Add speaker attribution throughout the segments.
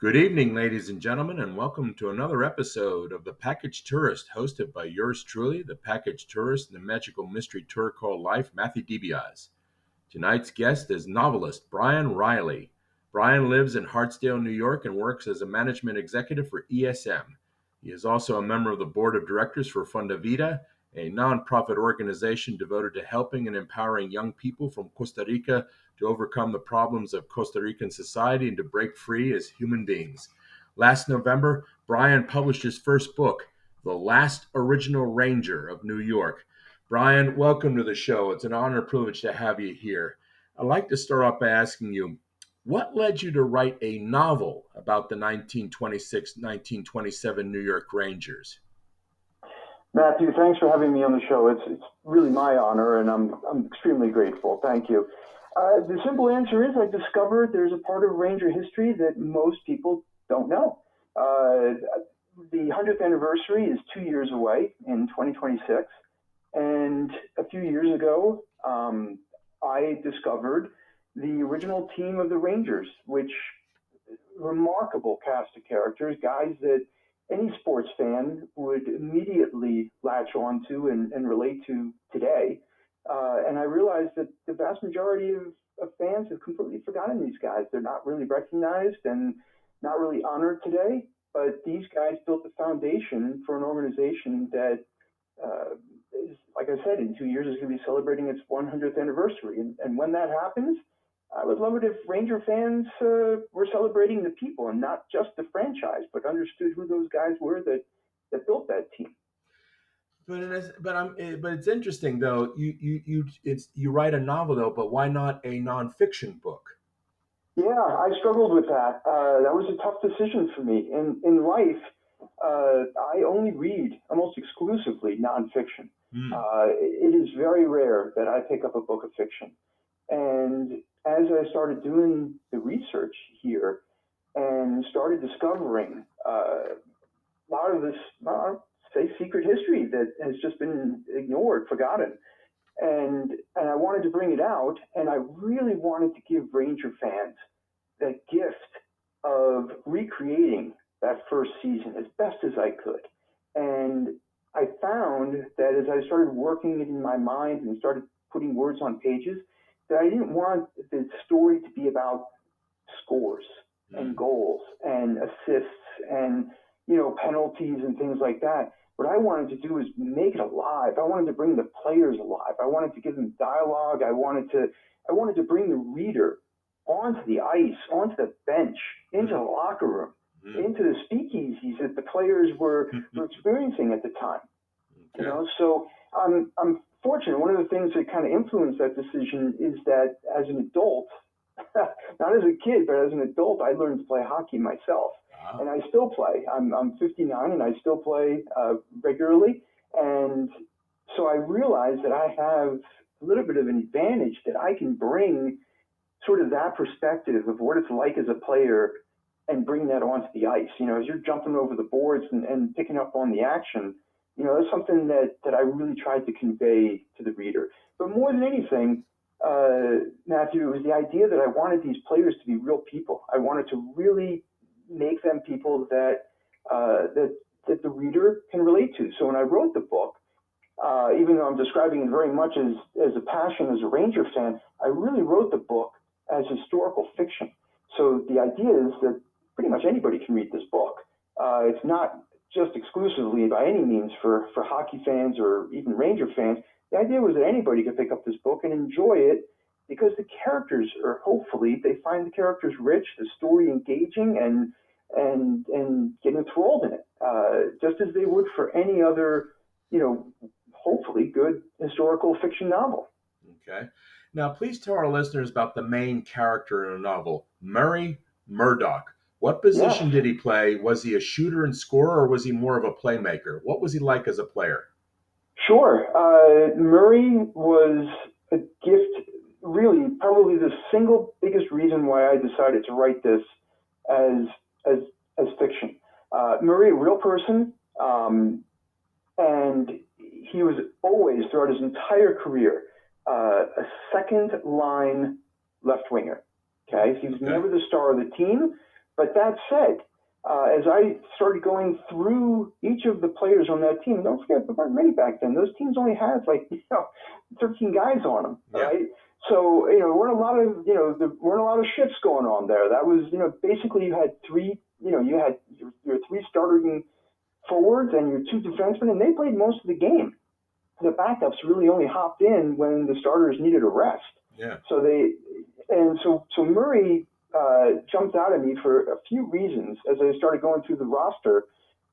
Speaker 1: Good evening, ladies and gentlemen, and welcome to another episode of The Package Tourist, hosted by yours truly, the Package Tourist, and the magical mystery tour called Life, Matthew DiBiase. Tonight's guest is novelist Bryan Reilly. Bryan lives in Hartsdale, New York, and works as a management executive for ESM. He is also a member of the board of directors for FundaVida, a nonprofit organization devoted to helping and empowering young people from Costa Rica to overcome the problems of Costa Rican society and to break free as human beings. Last November, Bryan published his first book, The Last Original Ranger of New York. Bryan, welcome to the show. It's an honor and privilege to have you here. I'd like to start off by asking you what led you to write a novel about the 1926 1927 New York Rangers?
Speaker 2: Matthew, thanks for having me on the show. It's, it's really my honor, and I'm, I'm extremely grateful. Thank you. Uh, the simple answer is I discovered there's a part of Ranger history that most people don't know. Uh, the 100th anniversary is two years away in 2026. And a few years ago, um, I discovered the original team of the Rangers, which remarkable cast of characters, guys that any sports fan would immediately latch onto and, and relate to today. Uh, and I realized that the vast majority of, of fans have completely forgotten these guys. They're not really recognized and not really honored today. But these guys built the foundation for an organization that uh, is, like I said, in two years is going to be celebrating its 100th anniversary. And, and when that happens, I would love it if Ranger fans uh, were celebrating the people and not just the franchise, but understood who those guys were that that built that team.
Speaker 1: But it is, but I'm, eh, but it's interesting though. You you you it's you write a novel though, but why not a nonfiction book?
Speaker 2: Yeah, I struggled with that. Uh, that was a tough decision for me. In in life, uh, I only read almost exclusively nonfiction. Mm. Uh, it is very rare that I pick up a book of fiction. And as I started doing the research here and started discovering uh, a lot of this, uh, say, secret history that has just been ignored, forgotten, and and I wanted to bring it out, and I really wanted to give Ranger fans that gift of recreating that first season as best as I could, and I found that as I started working it in my mind and started putting words on pages, that I didn't want the story to be about scores and mm. goals and assists and you know penalties and things like that. What I wanted to do was make it alive. I wanted to bring the players alive. I wanted to give them dialogue. I wanted to I wanted to bring the reader onto the ice, onto the bench, into the locker room, mm. into the speakeasies that the players were, were experiencing at the time. Okay. You know, so I'm I'm fortunate. One of the things that kind of influenced that decision is that as an adult, not as a kid, but as an adult, I learned to play hockey myself. Wow. And I still play. I'm, I'm 59 and I still play uh, regularly. And so I realized that I have a little bit of an advantage that I can bring sort of that perspective of what it's like as a player and bring that onto the ice. You know, as you're jumping over the boards and, and picking up on the action, you know, that's something that, that I really tried to convey to the reader. But more than anything, uh, Matthew, it was the idea that I wanted these players to be real people. I wanted to really make them people that uh, that that the reader can relate to. So when I wrote the book, uh, even though I'm describing it very much as as a passion as a Ranger fan, I really wrote the book as historical fiction. So the idea is that pretty much anybody can read this book. Uh, it's not just exclusively by any means for, for hockey fans or even Ranger fans. The idea was that anybody could pick up this book and enjoy it because the characters are hopefully they find the characters rich, the story engaging, and and and get enthralled in it, uh, just as they would for any other, you know, hopefully good historical fiction novel.
Speaker 1: Okay. Now, please tell our listeners about the main character in the novel, Murray Murdoch. What position yeah. did he play? Was he a shooter and scorer, or was he more of a playmaker? What was he like as a player?
Speaker 2: Sure. Uh, Murray was a gift, really, probably the single biggest reason why I decided to write this as, as, as fiction. Uh, Murray, a real person, um, and he was always, throughout his entire career, uh, a second line left winger. Okay, he was okay. never the star of the team But that said, uh, as I started going through each of the players on that team, don't forget there weren't many back then. Those teams only had like you know 13 guys on them, yeah. right? So you know, weren't a lot of you know there weren't a lot of shifts going on there. That was you know basically you had three you know you had your, your three starting forwards and your two defensemen, and they played most of the game. The backups really only hopped in when the starters needed a rest.
Speaker 1: Yeah.
Speaker 2: So they and so so Murray uh, jumped out at me for a few reasons as I started going through the roster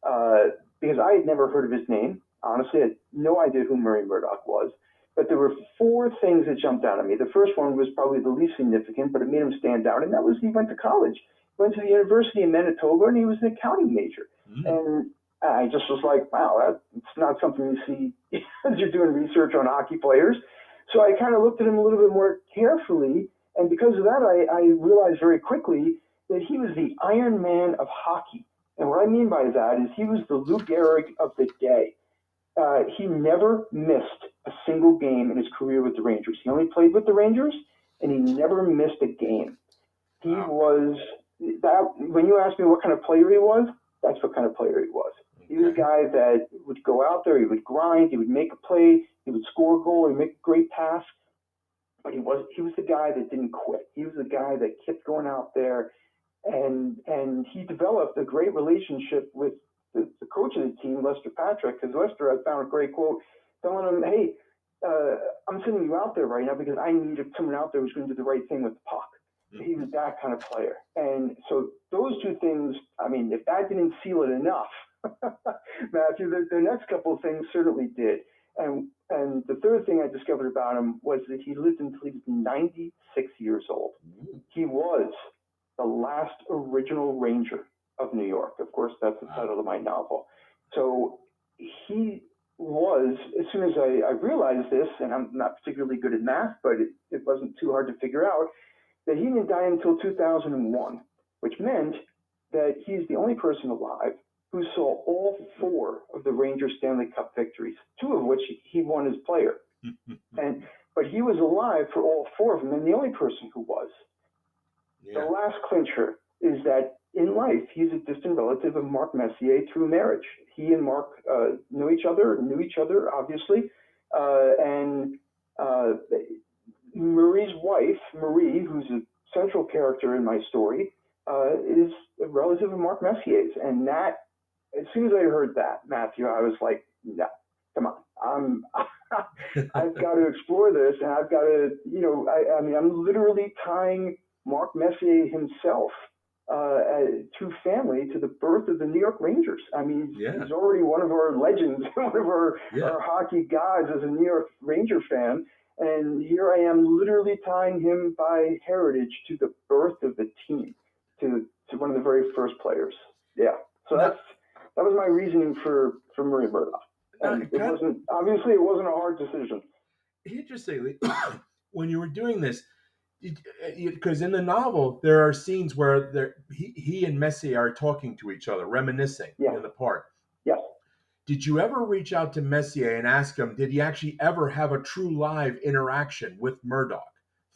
Speaker 2: uh, because I had never heard of his name. Honestly, I had no idea who Murray Murdoch was. But there were four things that jumped out at me. The first one was probably the least significant, but it made him stand out, and that was he went to college. He went to the University of Manitoba, and he was an accounting major. Mm-hmm. And I just was like, wow, that's not something you see as you're doing research on hockey players. So I kind of looked at him a little bit more carefully, and because of that, I, I realized very quickly that he was the Iron Man of hockey. And what I mean by that is he was the Lou Gehrig of the day. Uh, he never missed a single game in his career with the Rangers. He only played with the Rangers, and he never missed a game. He wow. was that. When you ask me what kind of player he was, that's what kind of player he was. He was a guy that would go out there, he would grind, he would make a play, he would score a goal, he'd make a great pass. But he was he was the guy that didn't quit. He was the guy that kept going out there, and and he developed a great relationship with the, the coach of the team, Lester Patrick, because Lester had found a great quote telling him, "Hey, uh, I'm sending you out there right now because I need someone out there who's going to do the right thing with the puck." Mm-hmm. He was that kind of player, and so those two things. I mean, if that didn't seal it enough, Matthew, the, the next couple of things certainly did. And and the third thing I discovered about him was that he lived until he was 96 years old. Mm-hmm. He was the last original Ranger of New York. Of course, that's the title of my novel. So he was, as soon as I, I realized this, and I'm not particularly good at math, but it, it wasn't too hard to figure out, that he didn't die until 2001, which meant that he's the only person alive who saw all four of the Rangers Stanley Cup victories, two of which he won as player. and but he was alive for all four of them, and the only person who was. Yeah. The last clincher is that in life, he's a distant relative of Mark Messier through marriage. He and Mark uh, knew each other, knew each other, obviously, uh, and uh, Murray's wife, Marie, who's a central character in my story, uh, is a relative of Mark Messier's, and that as soon as I heard that, Matthew, I was like, no, come on. I'm, I've got to explore this and I've got to, you know, I, I mean, I'm literally tying Mark Messier himself uh, to family to the birth of the New York Rangers. I mean, yeah. he's already one of our legends, one of our, yeah. our hockey gods as a New York Ranger fan. And here I am literally tying him by heritage to the birth of the team, to, to one of the very first players. Yeah. So that's that was my reasoning for for Murray Murdoch. And uh, it wasn't obviously it wasn't a hard decision.
Speaker 1: Interestingly, when you were doing this, because in the novel there are scenes where there, he, he and Messier are talking to each other, reminiscing in the park.
Speaker 2: Yes.
Speaker 1: Did you ever reach out to Messier and ask him, did he actually ever have a true live interaction with Murdoch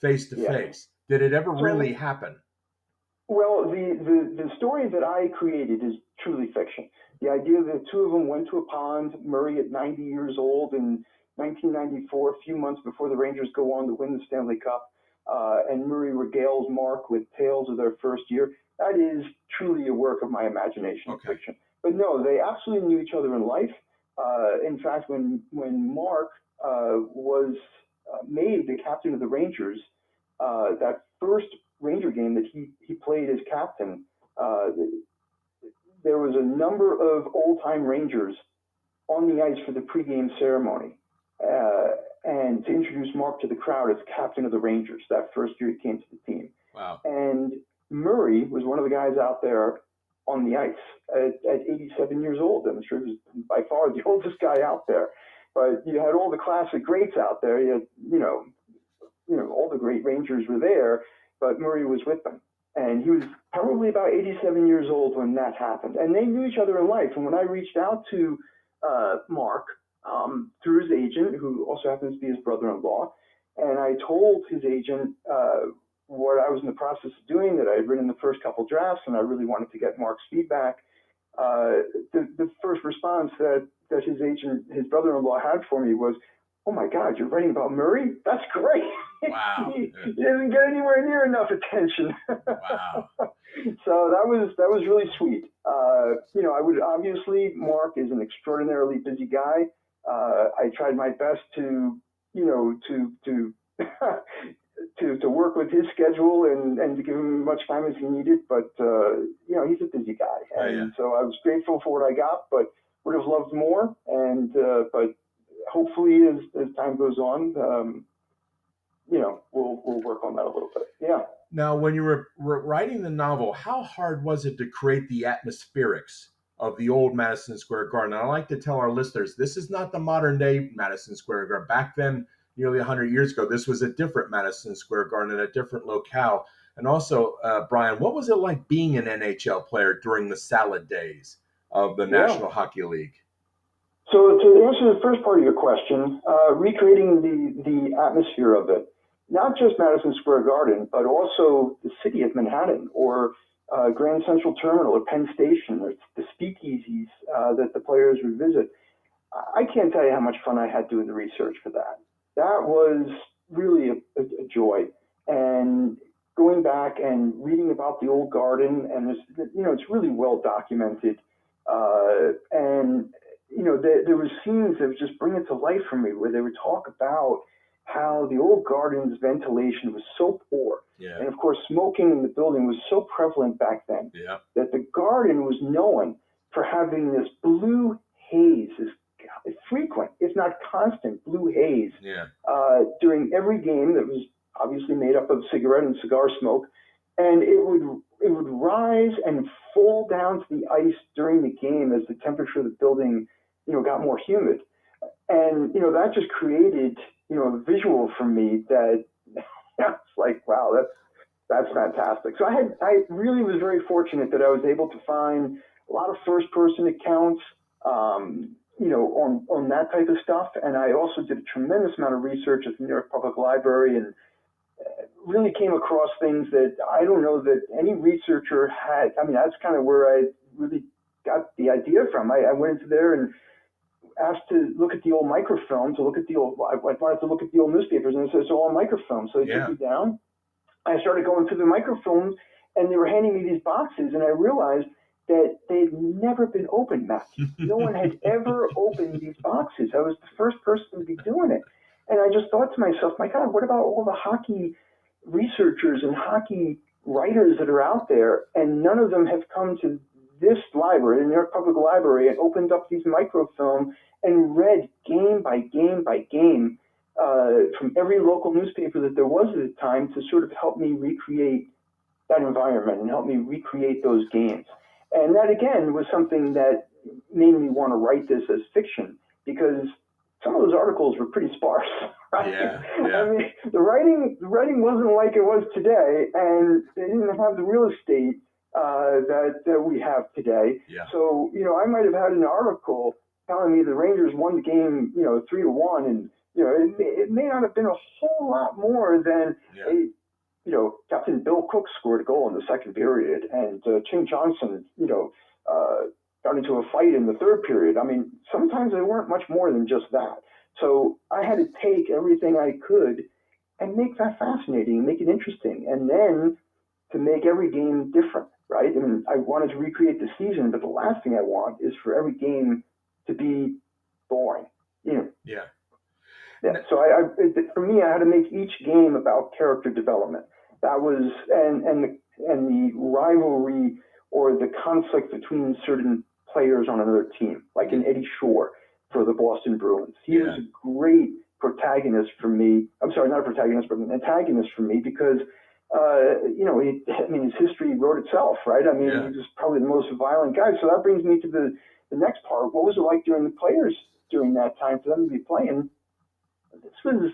Speaker 1: face to face? Did it ever really happen?
Speaker 2: Well, the, the, the story that I created is truly fiction. The idea that two of them went to a pond, Murray at 90 years old in 1994, a few months before the Rangers go on to win the Stanley Cup, uh, and Murray regales Mark with tales of their first year. That is truly a work of my imagination okay. fiction. But no, they absolutely knew each other in life. Uh, in fact, when when Mark uh, was uh, made the captain of the Rangers, uh, that first Ranger game that he he played as captain, uh, there was a number of old time Rangers on the ice for the pregame ceremony. Uh, and to introduce Mark to the crowd as captain of the Rangers that first year he came to the team.
Speaker 1: Wow.
Speaker 2: And Murray was one of the guys out there on the ice at, at 87 years old. I'm sure he was by far the oldest guy out there. But you had all the classic greats out there. You had, you know, you know, all the great Rangers were there, but Murray was with them. And he was probably about 87 years old when that happened. And they knew each other in life. And when I reached out to uh, Mark um, through his agent, who also happens to be his brother in law, and I told his agent uh, what I was in the process of doing, that I had written the first couple drafts, and I really wanted to get Mark's feedback. Uh, the, the first response that, that his agent, his brother-in-law had for me was, "Oh my God, you're writing about Murray? That's great."
Speaker 1: Wow.
Speaker 2: he, he doesn't get anywhere near enough attention.
Speaker 1: Wow.
Speaker 2: so that was that was really sweet. Uh, you know, I would obviously Mark is an extraordinarily busy guy. Uh, I tried my best to, you know, to to to to work with his schedule and and to give him as much time as he needed. But uh, you know, he's a busy guy,
Speaker 1: Oh,
Speaker 2: and
Speaker 1: yeah.
Speaker 2: so I was grateful for what I got, but would have loved more. And uh, but hopefully, as as time goes on, um, you know, we'll we'll work on that a little bit. Yeah.
Speaker 1: Now, when you were, were writing the novel, how hard was it to create the atmospherics of the old Madison Square Garden? And I like to tell our listeners this is not the modern day Madison Square Garden. Back then, nearly 100 years ago, this was a different Madison Square Garden in a different locale. And also, uh, Bryan, what was it like being an NHL player during the salad days of the
Speaker 2: Yeah.
Speaker 1: National Hockey League?
Speaker 2: So to answer the first part of your question, uh, recreating the the atmosphere of it, not just Madison Square Garden, but also the city of Manhattan or uh, Grand Central Terminal or Penn Station or the speakeasies uh, that the players would visit. I can't tell you how much fun I had doing the research for that. That was really a, a, a joy. And going back and reading about the old garden, and you know, it's really well documented. Uh, and you know, there, there were scenes that would just bring it to life for me, where they would talk about how the old garden's ventilation was so poor,
Speaker 1: Yeah.
Speaker 2: and of course, smoking in the building was so prevalent back then
Speaker 1: Yeah.
Speaker 2: that the garden was known for having this blue haze, this frequent, if not constant, blue haze
Speaker 1: Yeah.
Speaker 2: uh, during every game that was obviously made up of cigarette and cigar smoke, and it would it would rise and fall down to the ice during the game as the temperature of the building, you know, got more humid, and you know that just created you know a visual for me that it's like wow that's that's fantastic. So I had I really was very fortunate that I was able to find a lot of first person accounts. Um, you know, on, on that type of stuff. And I also did a tremendous amount of research at the New York Public Library and uh, really came across things that I don't know that any researcher had. I mean, that's kind of where I really got the idea from. I, I went into there and asked to look at the old microfilm, to look at the old, I wanted to look at the old newspapers, and it says it's all microfilm. So they
Speaker 1: Yeah.
Speaker 2: took me down. I started going through the microfilms, and they were handing me these boxes, and I realized that they'd never been opened, Matthew. No one had ever opened these boxes. I was the first person to be doing it. And I just thought to myself, my God, what about all the hockey researchers and hockey writers that are out there? And none of them have come to this library, the New York Public Library, and opened up these microfilm and read game by game by game uh, from every local newspaper that there was at the time to sort of help me recreate that environment and help me recreate those games. And that again was something that made me want to write this as fiction because some of those articles were pretty sparse. Right?
Speaker 1: Yeah, yeah.
Speaker 2: I mean, the writing the writing wasn't like it was today, and they didn't have the real estate uh, that that we have today.
Speaker 1: Yeah.
Speaker 2: So you know, I might have had an article telling me the Rangers won the game, you know, three to one, and you know, it may, it may not have been a whole lot more than
Speaker 1: Yeah.
Speaker 2: a, you know, Captain Bill Cook scored a goal in the second period, and uh, Tim Johnson, you know, uh, got into a fight in the third period. I mean, sometimes they weren't much more than just that. So I had to take everything I could and make that fascinating, make it interesting, and then to make every game different, right? I mean, I wanted to recreate the season, but the last thing I want is for every game to be boring. You know,
Speaker 1: Yeah.
Speaker 2: yeah. So I, I it, for me, I had to make each game about character development. That was and and the and the rivalry or the conflict between certain players on another team, like an Eddie Shore for the Boston Bruins. He
Speaker 1: Yeah.
Speaker 2: was a great protagonist for me. I'm sorry, not a protagonist, but an antagonist for me because. Uh, you know, he, I mean, his history wrote itself, right? I mean,
Speaker 1: Yeah.
Speaker 2: he was probably the most violent guy. So that brings me to the, the next part. What was it like during the players during that time for them to be playing? This was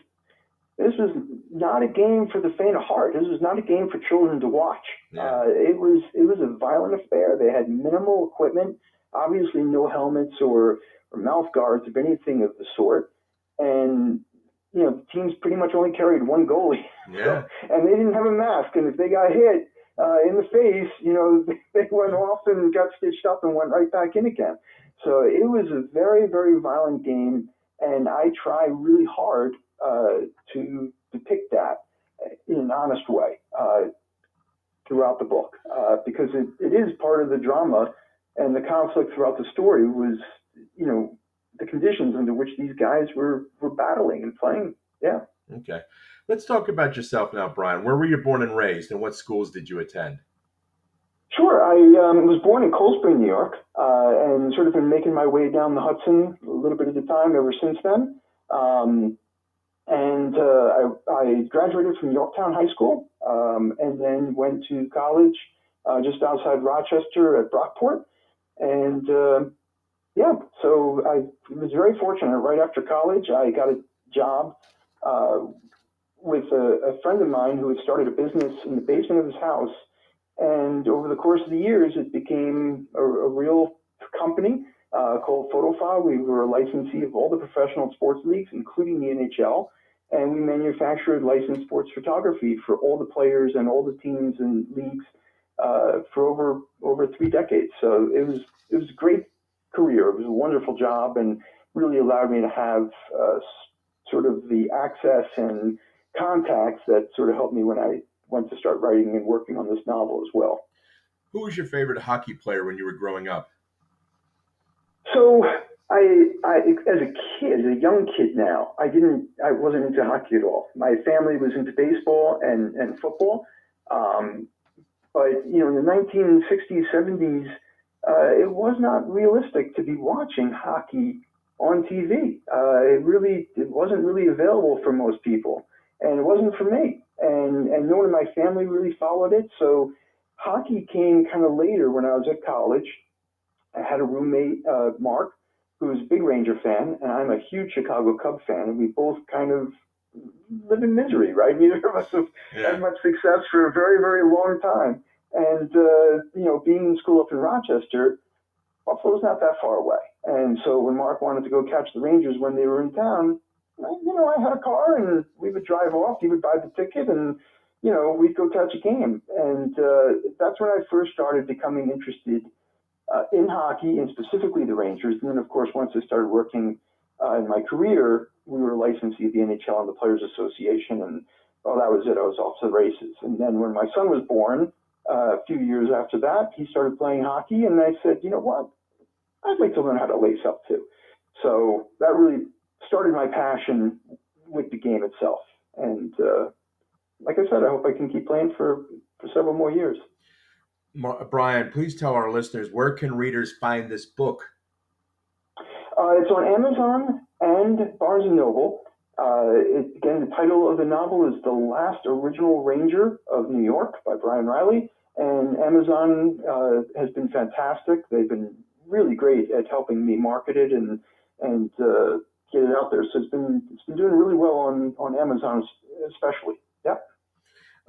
Speaker 2: this was not a game for the faint of heart. This was not a game for children to watch.
Speaker 1: Yeah.
Speaker 2: Uh, it was it was a violent affair. They had minimal equipment, obviously no helmets or or mouth guards of anything of the sort, and you know, teams pretty much only carried one goalie.
Speaker 1: Yeah.
Speaker 2: and they didn't have a mask. And if they got hit uh, in the face, you know, they went off and got stitched up and went right back in again. So it was a very, very violent game. And I try really hard uh, to depict that in an honest way uh, throughout the book uh, because it, it is part of the drama and the conflict throughout the story was, you know, the conditions under which these guys were were battling and playing. Yeah.
Speaker 1: Okay. Let's talk about yourself now, Bryan. Where were you born and raised, and what schools did you attend?
Speaker 2: Sure. I um, was born in Cold Spring, New York, uh, and sort of been making my way down the Hudson a little bit at a time ever since then. Um, and uh, I, I, graduated from Yorktown High School, um, and then went to college uh, just outside Rochester at Brockport, and uh, yeah, so I was very fortunate. Right after college, I got a job uh, with a, a, friend of mine who had started a business in the basement of his house. And over the course of the years, it became a, a real company uh, called PhotoFile. We were a licensee of all the professional sports leagues, including the NHL. And we manufactured licensed sports photography for all the players and all the teams and leagues uh, for over over three decades. So it was it was a great career. It was a wonderful job and really allowed me to have uh, sort of the access and contacts that sort of helped me when I went to start writing and working on this novel as well.
Speaker 1: Who was your favorite hockey player when you were growing up?
Speaker 2: So I, I, as a kid, as a young kid now, I didn't, I wasn't into hockey at all. My family was into baseball and, and football. Um, but, you know, in the 1960s, 70s, uh, it was not realistic to be watching hockey on TV. Uh, it really wasn't really available for most people, and it wasn't for me. And and no one in my family really followed it. So hockey came kind of later when I was at college. I had a roommate, uh, Mark, who's a big Ranger fan, and I'm a huge Chicago Cub fan, and we both kind of live in misery, right? Neither of us have yeah. had much success for a very, very long time. And, uh, you know, being in school up in Rochester, Buffalo's not that far away. And so when Mark wanted to go catch the Rangers when they were in town, you know, I had a car and we would drive off. He would buy the ticket and, you know, we'd go catch a game. And uh, that's when I first started becoming interested uh, in hockey and specifically the Rangers. And then, of course, once I started working uh, in my career, we were licensee of the NHL and the Players Association. And, well, that was it. I was off to the races. And then when my son was born, uh, a few years after that, he started playing hockey, and I said, you know what? I'd like to learn how to lace up too. So that really started my passion with the game itself. And uh, like I said, I hope I can keep playing for, for several more years.
Speaker 1: Bryan, please tell our listeners where can readers find this book?
Speaker 2: Uh, it's on Amazon and Barnes and Noble. Uh, it, again, the title of the novel is The Last Original Ranger of New York by Bryan Reilly. And Amazon uh, has been fantastic. They've been really great at helping me market it and and uh, get it out there. So it's been it's been doing really well on on Amazon, especially. Yep.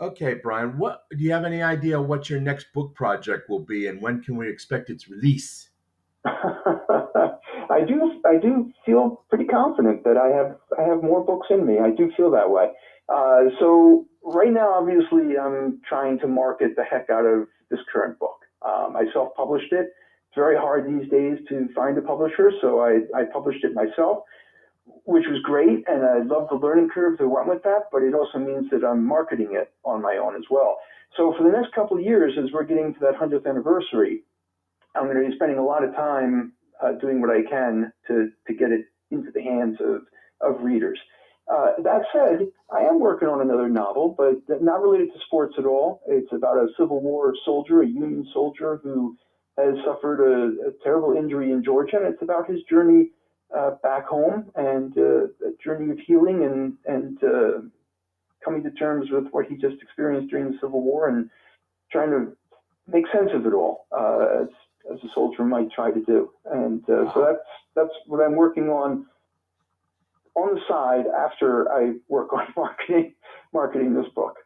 Speaker 1: Okay, Bryan. What do you have any idea what your next book project will be, and when can we expect its release?
Speaker 2: I do I do feel pretty confident that I have I have more books in me. I do feel that way. Uh, so right now, obviously, I'm trying to market the heck out of this current book. Um, I self-published it. It's very hard these days to find a publisher, so I, I published it myself, which was great, and I love the learning curve that went with that. But it also means that I'm marketing it on my own as well. So for the next couple of years, as we're getting to that 100th anniversary, I'm going to be spending a lot of time uh, doing what I can to to get it into the hands of of readers. Uh, that said, I am working on another novel, but not related to sports at all. It's about a Civil War soldier, a Union soldier who has suffered a, a terrible injury in Georgia, and it's about his journey uh, back home and uh, a journey of healing and and uh, coming to terms with what he just experienced during the Civil War and trying to make sense of it all, uh, as, as a soldier might try to do. And uh, so that's that's what I'm working on on the side after I work on marketing marketing this book.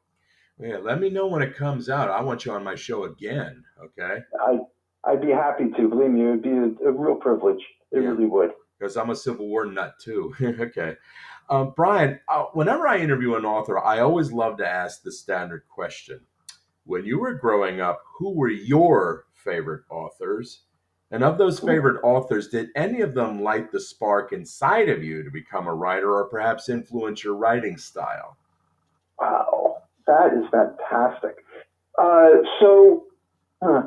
Speaker 1: Yeah, let me know when it comes out. I want you on my show again. Okay.
Speaker 2: I I'd be happy to. Believe me, it would be a, a real privilege. It yeah. really would.
Speaker 1: Because I'm a Civil War nut too. okay. Um, Bryan, uh, whenever I interview an author, I always love to ask the standard question. When you were growing up, who were your favorite authors? And of those favorite authors, did any of them light the spark inside of you to become a writer or perhaps influence your writing style?
Speaker 2: Wow, that is fantastic. Uh, so, huh.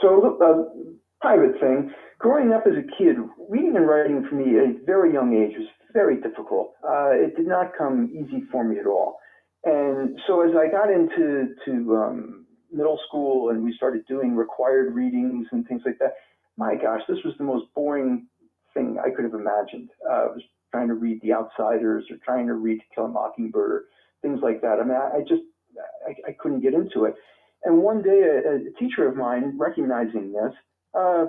Speaker 2: so uh, private thing. Growing up as a kid, reading and writing for me at a very young age was very difficult. Uh, it did not come easy for me at all. And so as I got into to um, middle school and we started doing required readings and things like that, my gosh, this was the most boring thing I could have imagined. Uh, I was trying to read The Outsiders or trying to read To Kill a Mockingbird or things like that. I mean, I, I just I, I, couldn't get into it. And one day, a, a teacher of mine, recognizing this, uh,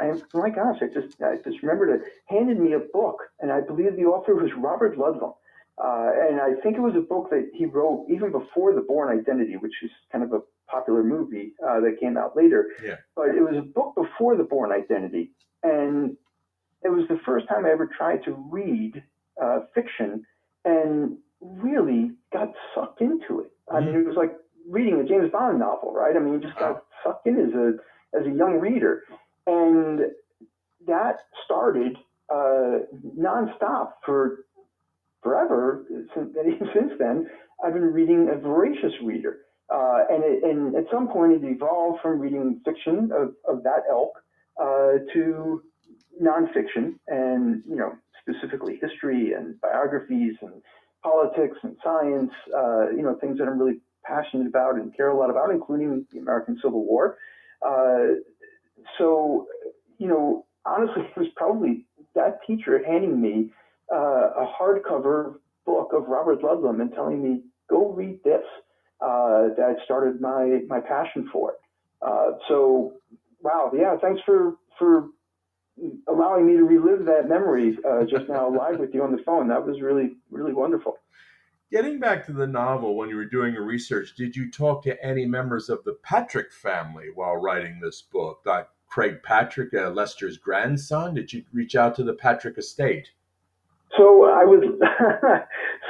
Speaker 2: I, oh my gosh, I just I just remembered it, handed me a book, and I believe the author was Robert Ludlum. Uh, and I think it was a book that he wrote even before The Bourne Identity, which is kind of a popular movie uh, that came out later.
Speaker 1: Yeah.
Speaker 2: But it was a book before The Bourne Identity. And it was the first time I ever tried to read uh, fiction and really got sucked into it. I mean, mm-hmm. it was like reading a James Bond novel, right? I mean, you just got sucked in as a as a young reader, started uh, nonstop for forever. Since, since then, I've been reading a voracious reader. Uh, and, it, and at some point, it evolved from reading fiction of, of that ilk uh, to nonfiction, and you know specifically history and biographies and politics and science. Uh, you know things that I'm really passionate about and care a lot about, including the American Civil War. Uh, so, you know, honestly, it was probably that teacher handing me uh, a hardcover book of Robert Ludlum and telling me, go read this, uh, that started my, my passion for it. Uh, so, wow, yeah, thanks for, for allowing me to relive that memory uh, just now live with you on the phone. That was really, really wonderful.
Speaker 1: Getting back to the novel, when you were doing your research, did you talk to any members of the Patrick family while writing this book? Craig Patrick, uh, Lester's grandson? Did you reach out to the Patrick estate?
Speaker 2: So I would,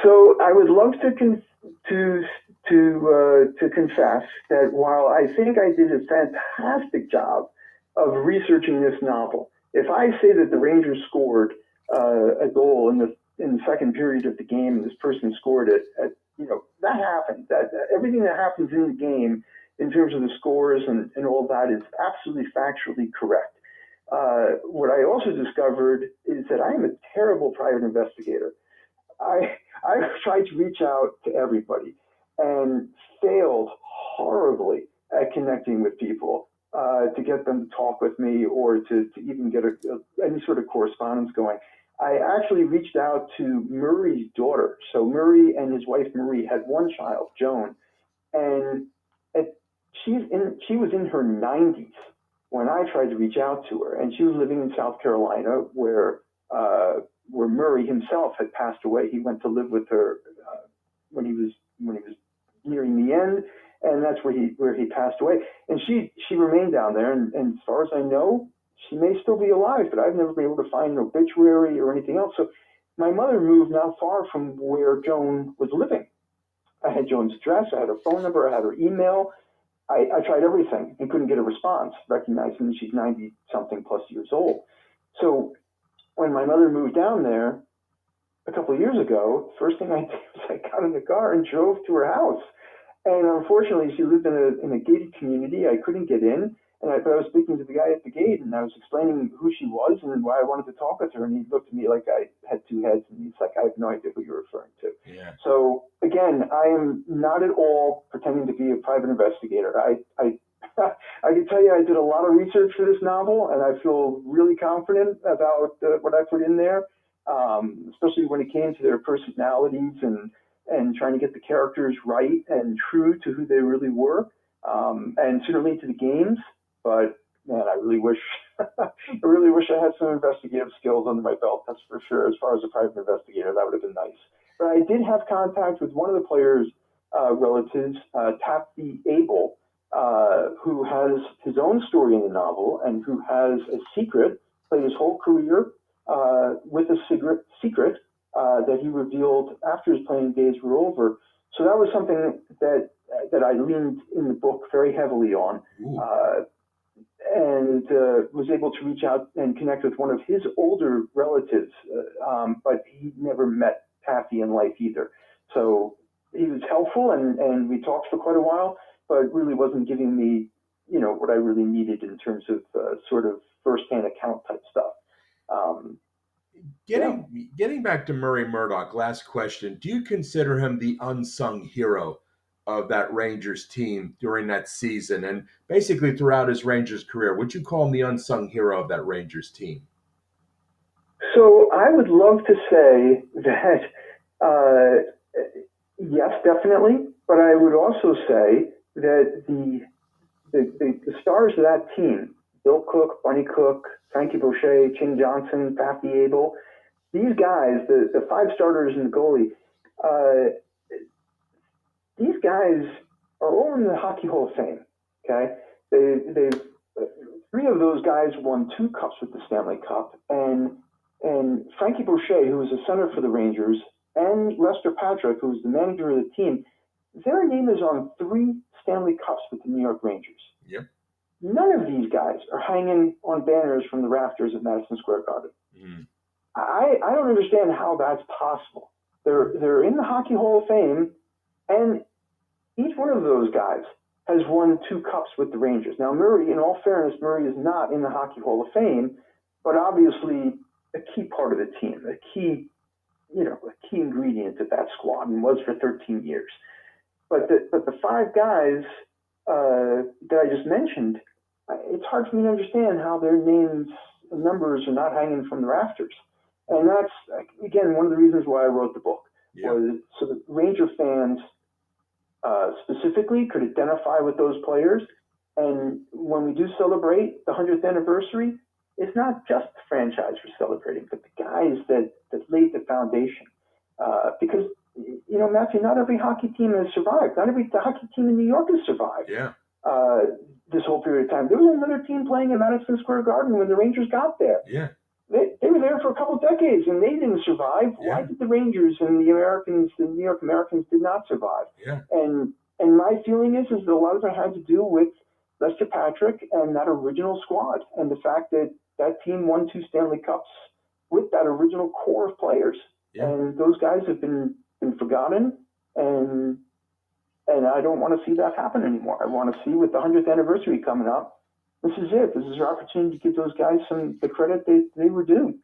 Speaker 2: so I would love to con- to to uh, to confess that while I think I did a fantastic job of researching this novel, if I say that the Rangers scored uh, a goal in the in the second period of the game, and this person scored it, at, you know that happened. That, that everything that happens in the game, in terms of the scores and, and all that, is absolutely factually correct. Uh, what I also discovered is that I am a terrible private investigator. I I've tried to reach out to everybody and failed horribly at connecting with people uh, to get them to talk with me or to, to even get a, a, any sort of correspondence going. I actually reached out to Murray's daughter. So Murray and his wife Marie had one child, Joan, and at, she's in she was in her 90s when I tried to reach out to her, and she was living in South Carolina, where uh, where Murray himself had passed away. He went to live with her uh, when he was when he was nearing the end, and that's where he where he passed away. And she she remained down there, and, and as far as I know, she may still be alive, but I've never been able to find an obituary or anything else. So my mother moved not far from where Joan was living. I had Joan's address, I had her phone number, I had her email. I, I tried everything and couldn't get a response, recognizing she's 90 something plus years old. So when my mother moved down there a couple of years ago, first thing I did was I got in the car and drove to her house. And unfortunately, she lived in a, in a gated community. I couldn't get in. And I, I was speaking to the guy at the gate, and I was explaining who she was and why I wanted to talk with her. And he looked at me like I had two heads, and he's like, "I have no idea who you're referring to."
Speaker 1: Yeah.
Speaker 2: So again, I am not at all pretending to be a private investigator. I I I can tell you, I did a lot of research for this novel, and I feel really confident about uh, what I put in there, um, especially when it came to their personalities and and trying to get the characters right and true to who they really were, um, and certainly to the games. But man, I really wish, I really wish I had some investigative skills under my belt. That's for sure. As far as a private investigator, that would have been nice. But I did have contact with one of the players' uh, relatives, uh, Taffy Abel, uh, who has his own story in the novel and who has a secret played his whole career uh, with a secret, secret uh, that he revealed after his playing days were over. So that was something that that I leaned in the book very heavily on, uh, and uh, was able to reach out and connect with one of his older relatives, uh, um, but he never met Taffy in life either. So he was helpful, and and we talked for quite a while, but really wasn't giving me, you know, what I really needed in terms of uh, sort of firsthand account type stuff. Um,
Speaker 1: getting yeah. getting back to Murray Murdoch, last question: Do you consider him the unsung hero of that Rangers team during that season and basically throughout his Rangers career? Would you call him the unsung hero of that Rangers team?
Speaker 2: So I would love to say that uh, yes, definitely, but I would also say that the the, the, the stars of that team, Bill Cook, Bunny Cook, Frankie Boucher, Ching Johnson, Taffy Abel, these guys, the, the five starters and the goalie, uh, these guys are all in the Hockey Hall of Fame. Okay, they they three of those guys won two cups with the Stanley Cup, and and Frankie Boucher, who was a center for the Rangers, and Lester Patrick, who was the manager of the team, their name is on three Stanley Cups with the New York Rangers.
Speaker 1: Yep.
Speaker 2: None of these guys are hanging on banners from the rafters of Madison Square Garden. Mm. I, I don't understand how that's possible. They're they're in the Hockey Hall of Fame, and each one of those guys has won two cups with the Rangers. Now, Murray, in all fairness, Murray is not in the Hockey Hall of Fame, but obviously a key part of the team, a key, you know, a key ingredient of that squad, and was for 13 years. But the but the five guys uh, that I just mentioned, it's hard for me to understand how their names and numbers are not hanging from the rafters. And that's again one of the reasons why I wrote the book yeah. was so that Ranger fans uh, specifically could identify with those players. And when we do celebrate the 100th anniversary, it's not just the franchise we're celebrating, but the guys that, that laid the foundation. Uh, because, you know, Matthew, not every hockey team has survived. Not every hockey team in New York has survived.
Speaker 1: Yeah.
Speaker 2: Uh, this whole period of time. There was another team playing in Madison Square Garden when the Rangers got there.
Speaker 1: Yeah.
Speaker 2: They, they were there for a couple of decades and they didn't survive. Yeah. Why did the Rangers and the Americans, the New York Americans, did not survive?
Speaker 1: Yeah.
Speaker 2: And and my feeling is is that a lot of it had to do with Lester Patrick and that original squad and the fact that that team won two Stanley Cups with that original core of players. Yeah. And those guys have been been forgotten and and I don't want to see that happen anymore. I want to see with the 100th anniversary coming up this is it. This is our opportunity to give those guys some the credit they, they were due.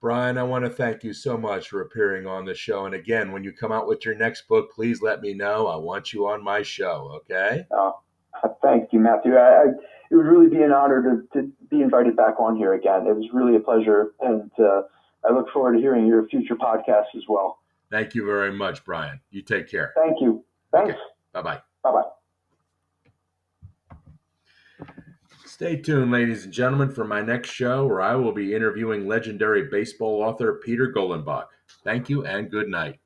Speaker 1: Bryan, I want to thank you so much for appearing on the show. And again, when you come out with your next book, please let me know. I want you on my show, okay?
Speaker 2: Oh, thank you, Matthew. I, I, it would really be an honor to, to be invited back on here again. It was really a pleasure, and uh, I look forward to hearing your future podcasts as well.
Speaker 1: Thank you very much, Bryan. You take care.
Speaker 2: Thank you. Thanks. Okay.
Speaker 1: Bye bye.
Speaker 2: Bye bye.
Speaker 1: Stay tuned, ladies and gentlemen, for my next show where I will be interviewing legendary baseball author Peter Golenbock. Thank you and good night.